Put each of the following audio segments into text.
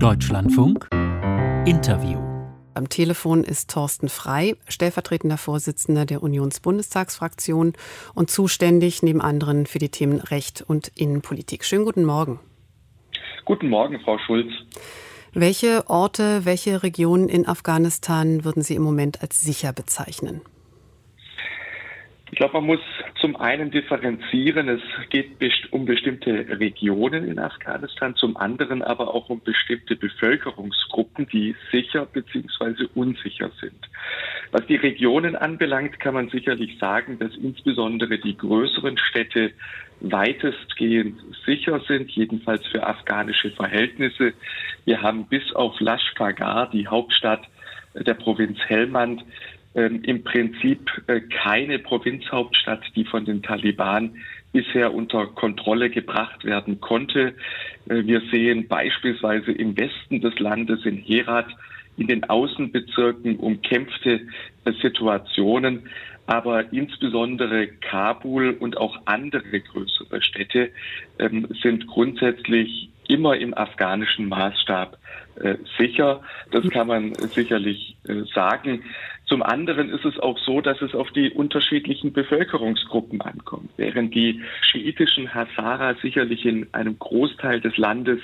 Deutschlandfunk Interview. Am Telefon ist Thorsten Frei, stellvertretender Vorsitzender der Unionsbundestagsfraktion und zuständig neben anderen für die Themen Recht und Innenpolitik. Schönen guten Morgen. Guten Morgen, Frau Schulz. Welche Orte, welche Regionen in Afghanistan würden Sie im Moment als sicher bezeichnen? Ich glaube, man muss zum einen differenzieren. Es geht um bestimmte Regionen in Afghanistan, zum anderen aber auch um bestimmte Bevölkerungsgruppen, die sicher bzw. unsicher sind. Was die Regionen anbelangt, kann man sicherlich sagen, dass insbesondere die größeren Städte weitestgehend sicher sind, jedenfalls für afghanische Verhältnisse. Wir haben bis auf Lashkargah, die Hauptstadt der Provinz Helmand, ähm, im Prinzip äh, keine Provinzhauptstadt, die von den Taliban bisher unter Kontrolle gebracht werden konnte. Äh, wir sehen beispielsweise im Westen des Landes in Herat in den Außenbezirken umkämpfte äh, Situationen, aber insbesondere Kabul und auch andere größere Städte ähm, sind grundsätzlich immer im afghanischen Maßstab äh, sicher. Das kann man sicherlich äh, sagen. Zum anderen ist es auch so, dass es auf die unterschiedlichen Bevölkerungsgruppen ankommt. Während die schiitischen Hazara sicherlich in einem Großteil des Landes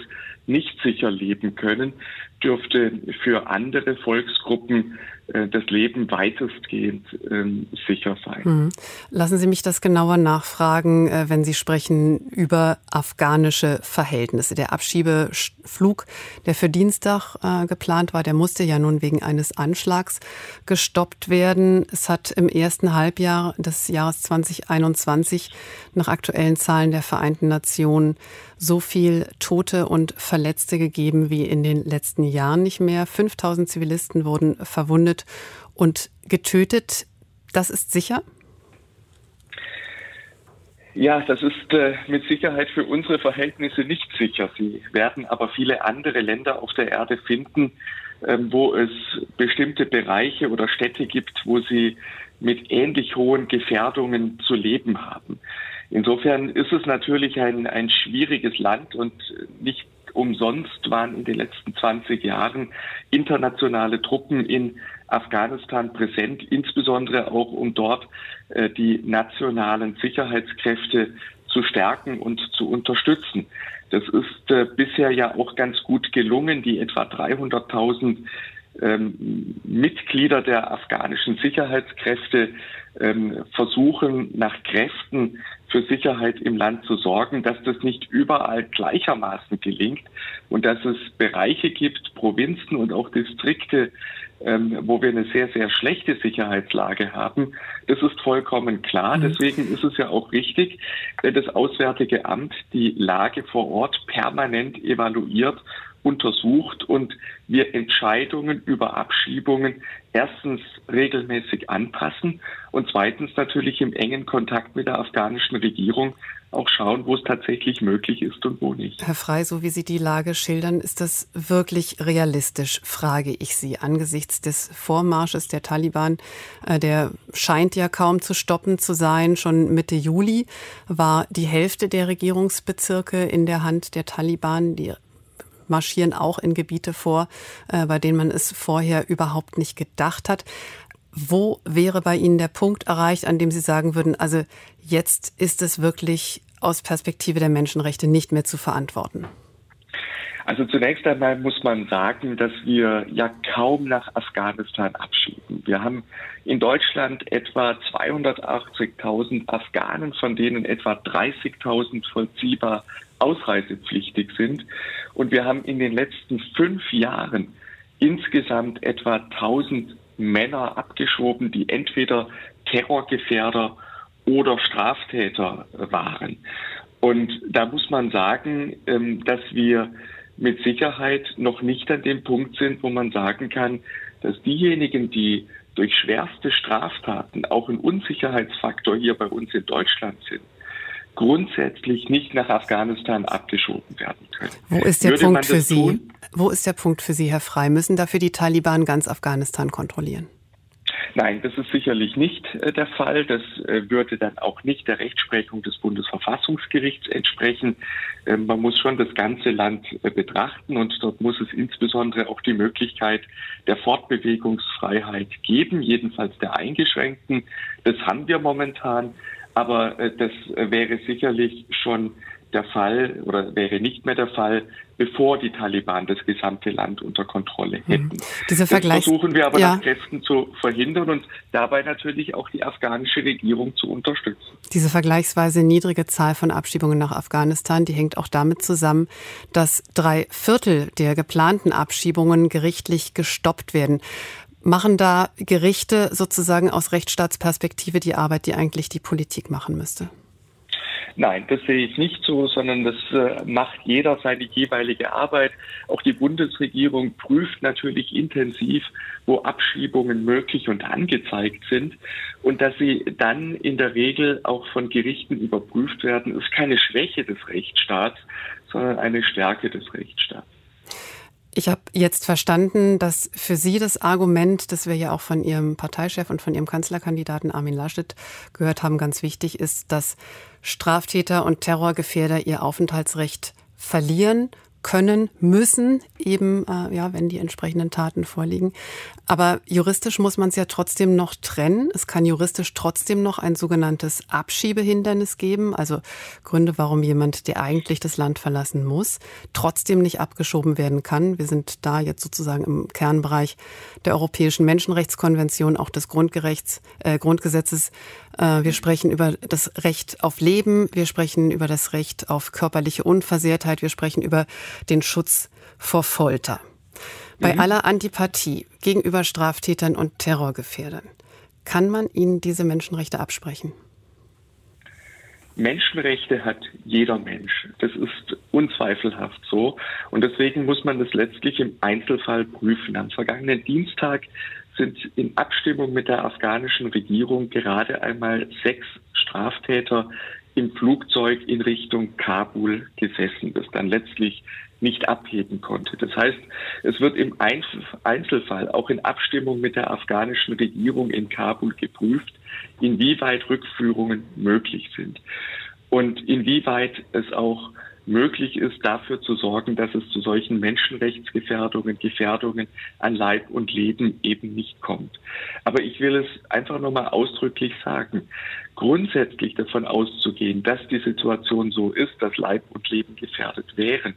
nicht sicher leben können, dürfte für andere Volksgruppen äh, das Leben weitestgehend ähm, sicher sein. Mhm. Lassen Sie mich das genauer nachfragen, äh, wenn Sie sprechen über afghanische Verhältnisse. Der Abschiebeflug, der für Dienstag äh, geplant war, der musste ja nun wegen eines Anschlags gestoppt werden. Es hat im ersten Halbjahr des Jahres 2021 nach aktuellen Zahlen der Vereinten Nationen so viel Tote und Verletzte gegeben wie in den letzten Jahren nicht mehr. 5000 Zivilisten wurden verwundet und getötet. Das ist sicher? Ja, das ist äh, mit Sicherheit für unsere Verhältnisse nicht sicher. Sie werden aber viele andere Länder auf der Erde finden, äh, wo es bestimmte Bereiche oder Städte gibt, wo sie mit ähnlich hohen Gefährdungen zu leben haben. Insofern ist es natürlich ein, ein schwieriges Land und nicht umsonst waren in den letzten 20 Jahren internationale Truppen in Afghanistan präsent, insbesondere auch um dort äh, die nationalen Sicherheitskräfte zu stärken und zu unterstützen. Das ist äh, bisher ja auch ganz gut gelungen. Die etwa 300.000 ähm, Mitglieder der afghanischen Sicherheitskräfte ähm, versuchen nach Kräften für Sicherheit im Land zu sorgen, dass das nicht überall gleichermaßen gelingt und dass es Bereiche gibt, Provinzen und auch Distrikte, ähm, wo wir eine sehr, sehr schlechte Sicherheitslage haben. Das ist vollkommen klar. Mhm. Deswegen ist es ja auch richtig, wenn das Auswärtige Amt die Lage vor Ort permanent evaluiert untersucht und wir Entscheidungen über Abschiebungen erstens regelmäßig anpassen und zweitens natürlich im engen Kontakt mit der afghanischen Regierung auch schauen, wo es tatsächlich möglich ist und wo nicht. Herr Frei, so wie Sie die Lage schildern, ist das wirklich realistisch, frage ich Sie, angesichts des Vormarsches der Taliban. Äh, der scheint ja kaum zu stoppen zu sein. Schon Mitte Juli war die Hälfte der Regierungsbezirke in der Hand der Taliban. Die marschieren auch in Gebiete vor, äh, bei denen man es vorher überhaupt nicht gedacht hat. Wo wäre bei Ihnen der Punkt erreicht, an dem Sie sagen würden, also jetzt ist es wirklich aus Perspektive der Menschenrechte nicht mehr zu verantworten? Also zunächst einmal muss man sagen, dass wir ja kaum nach Afghanistan abschieben. Wir haben in Deutschland etwa 280.000 Afghanen, von denen etwa 30.000 vollziehbar ausreisepflichtig sind. Und wir haben in den letzten fünf Jahren insgesamt etwa 1000 Männer abgeschoben, die entweder Terrorgefährder oder Straftäter waren. Und da muss man sagen, ähm, dass wir mit Sicherheit noch nicht an dem Punkt sind, wo man sagen kann, dass diejenigen, die durch schwerste Straftaten auch ein Unsicherheitsfaktor hier bei uns in Deutschland sind, grundsätzlich nicht nach Afghanistan abgeschoben werden können. Wo ist der Würde Punkt für Sie? Tun? Wo ist der Punkt für Sie, Herr Frei? Müssen dafür die Taliban ganz Afghanistan kontrollieren? Nein, das ist sicherlich nicht äh, der Fall. Das äh, würde dann auch nicht der Rechtsprechung des Bundesverfassungsgerichts entsprechen. Ähm, man muss schon das ganze Land äh, betrachten und dort muss es insbesondere auch die Möglichkeit der Fortbewegungsfreiheit geben, jedenfalls der eingeschränkten. Das haben wir momentan, aber das wäre sicherlich schon der Fall oder wäre nicht mehr der Fall, bevor die Taliban das gesamte Land unter Kontrolle mhm. hätten. Diese Vergleich das versuchen wir aber ja. nach Kräften zu verhindern und dabei natürlich auch die afghanische Regierung zu unterstützen. Diese vergleichsweise niedrige Zahl von Abschiebungen nach Afghanistan, die hängt auch damit zusammen, dass drei Viertel der geplanten Abschiebungen gerichtlich gestoppt werden. Machen da Gerichte sozusagen aus Rechtsstaatsperspektive die Arbeit, die eigentlich die Politik machen müsste? Nein, das sehe ich nicht so, sondern das äh, macht jeder seine jeweilige Arbeit. Auch die Bundesregierung prüft natürlich intensiv, wo Abschiebungen möglich und angezeigt sind. Und dass sie dann in der Regel auch von Gerichten überprüft werden, ist keine Schwäche des Rechtsstaats, sondern eine Stärke des Rechtsstaats. Ich habe jetzt verstanden, dass für Sie das Argument, das wir ja auch von Ihrem Parteichef und von Ihrem Kanzlerkandidaten Armin Laschet gehört haben, ganz wichtig ist, dass Straftäter und Terrorgefährder ihr Aufenthaltsrecht verlieren können, müssen, eben, äh, ja, wenn die entsprechenden Taten vorliegen. Aber juristisch muss man es ja trotzdem noch trennen. Es kann juristisch trotzdem noch ein sogenanntes Abschiebehindernis geben, also Gründe, warum jemand, der eigentlich das Land verlassen muss, trotzdem nicht abgeschoben werden kann. Wir sind da jetzt sozusagen im Kernbereich der Europäischen Menschenrechtskonvention, auch des Grundgerechts, äh, Grundgesetzes. Äh, wir sprechen über das Recht auf Leben, wir sprechen über das Recht auf körperliche Unversehrtheit, wir sprechen über den Schutz vor Folter. Bei mhm. aller Antipathie gegenüber Straftätern und Terrorgefährdern, kann man ihnen diese Menschenrechte absprechen? Menschenrechte hat jeder Mensch. Das ist unzweifelhaft so. Und deswegen muss man das letztlich im Einzelfall prüfen. Am vergangenen Dienstag sind in Abstimmung mit der afghanischen Regierung gerade einmal sechs Straftäter im Flugzeug in Richtung Kabul gesessen, das dann letztlich nicht abheben konnte. Das heißt, es wird im Einzelfall auch in Abstimmung mit der afghanischen Regierung in Kabul geprüft, inwieweit Rückführungen möglich sind und inwieweit es auch möglich ist, dafür zu sorgen, dass es zu solchen Menschenrechtsgefährdungen, Gefährdungen an Leib und Leben eben nicht kommt. Aber ich will es einfach nochmal ausdrücklich sagen. Grundsätzlich davon auszugehen, dass die Situation so ist, dass Leib und Leben gefährdet wären,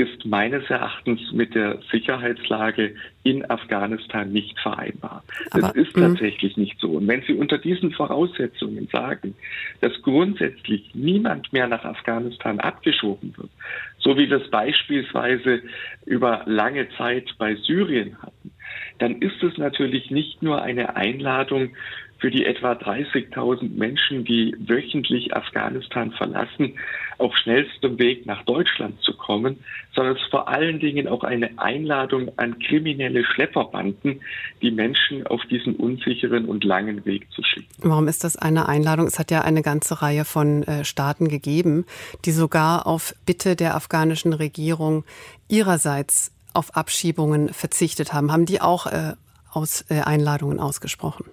ist meines Erachtens mit der Sicherheitslage in Afghanistan nicht vereinbar. Aber, das ist mhm. tatsächlich nicht so. Und wenn Sie unter diesen Voraussetzungen sagen, dass grundsätzlich niemand mehr nach Afghanistan abgeschoben wird, so wie wir es beispielsweise über lange Zeit bei Syrien hatten, dann ist es natürlich nicht nur eine Einladung für die etwa 30.000 Menschen, die wöchentlich Afghanistan verlassen, auf schnellstem Weg nach Deutschland zu kommen, sondern es ist vor allen Dingen auch eine Einladung an kriminelle Schlepperbanden, die Menschen auf diesen unsicheren und langen Weg zu schicken. Warum ist das eine Einladung? Es hat ja eine ganze Reihe von äh, Staaten gegeben, die sogar auf Bitte der afghanischen Regierung ihrerseits auf Abschiebungen verzichtet haben. Haben die auch äh, aus, äh, Einladungen ausgesprochen?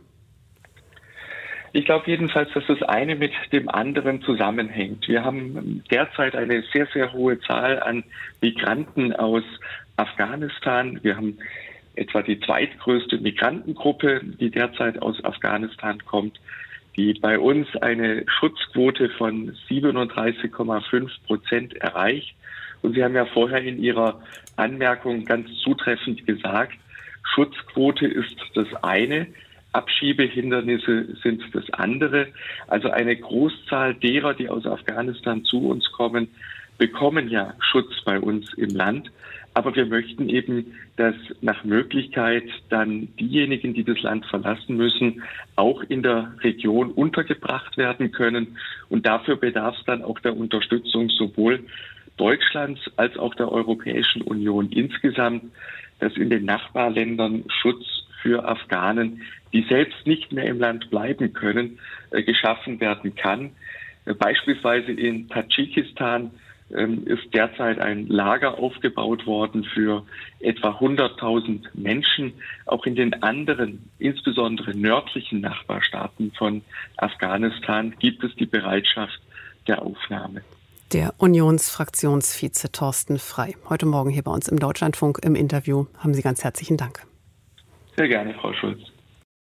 Ich glaube jedenfalls, dass das eine mit dem anderen zusammenhängt. Wir haben derzeit eine sehr, sehr hohe Zahl an Migranten aus Afghanistan. Wir haben etwa die zweitgrößte Migrantengruppe, die derzeit aus Afghanistan kommt, die bei uns eine Schutzquote von 37,5 Prozent erreicht. Und Sie haben ja vorher in Ihrer Anmerkung ganz zutreffend gesagt, Schutzquote ist das eine. Abschiebehindernisse sind das andere. Also eine Großzahl derer, die aus Afghanistan zu uns kommen, bekommen ja Schutz bei uns im Land. Aber wir möchten eben, dass nach Möglichkeit dann diejenigen, die das Land verlassen müssen, auch in der Region untergebracht werden können. Und dafür bedarf es dann auch der Unterstützung sowohl Deutschlands als auch der Europäischen Union insgesamt, dass in den Nachbarländern Schutz für Afghanen, die selbst nicht mehr im Land bleiben können, äh, geschaffen werden kann. Äh, beispielsweise in Tadschikistan ähm, ist derzeit ein Lager aufgebaut worden für etwa 100.000 Menschen. Auch in den anderen, insbesondere nördlichen Nachbarstaaten von Afghanistan, gibt es die Bereitschaft der Aufnahme. Der Unionsfraktionsvize Thorsten Frei. Heute Morgen hier bei uns im Deutschlandfunk im Interview. Haben Sie ganz herzlichen Dank. Sehr gerne, Frau Schulz.